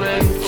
Like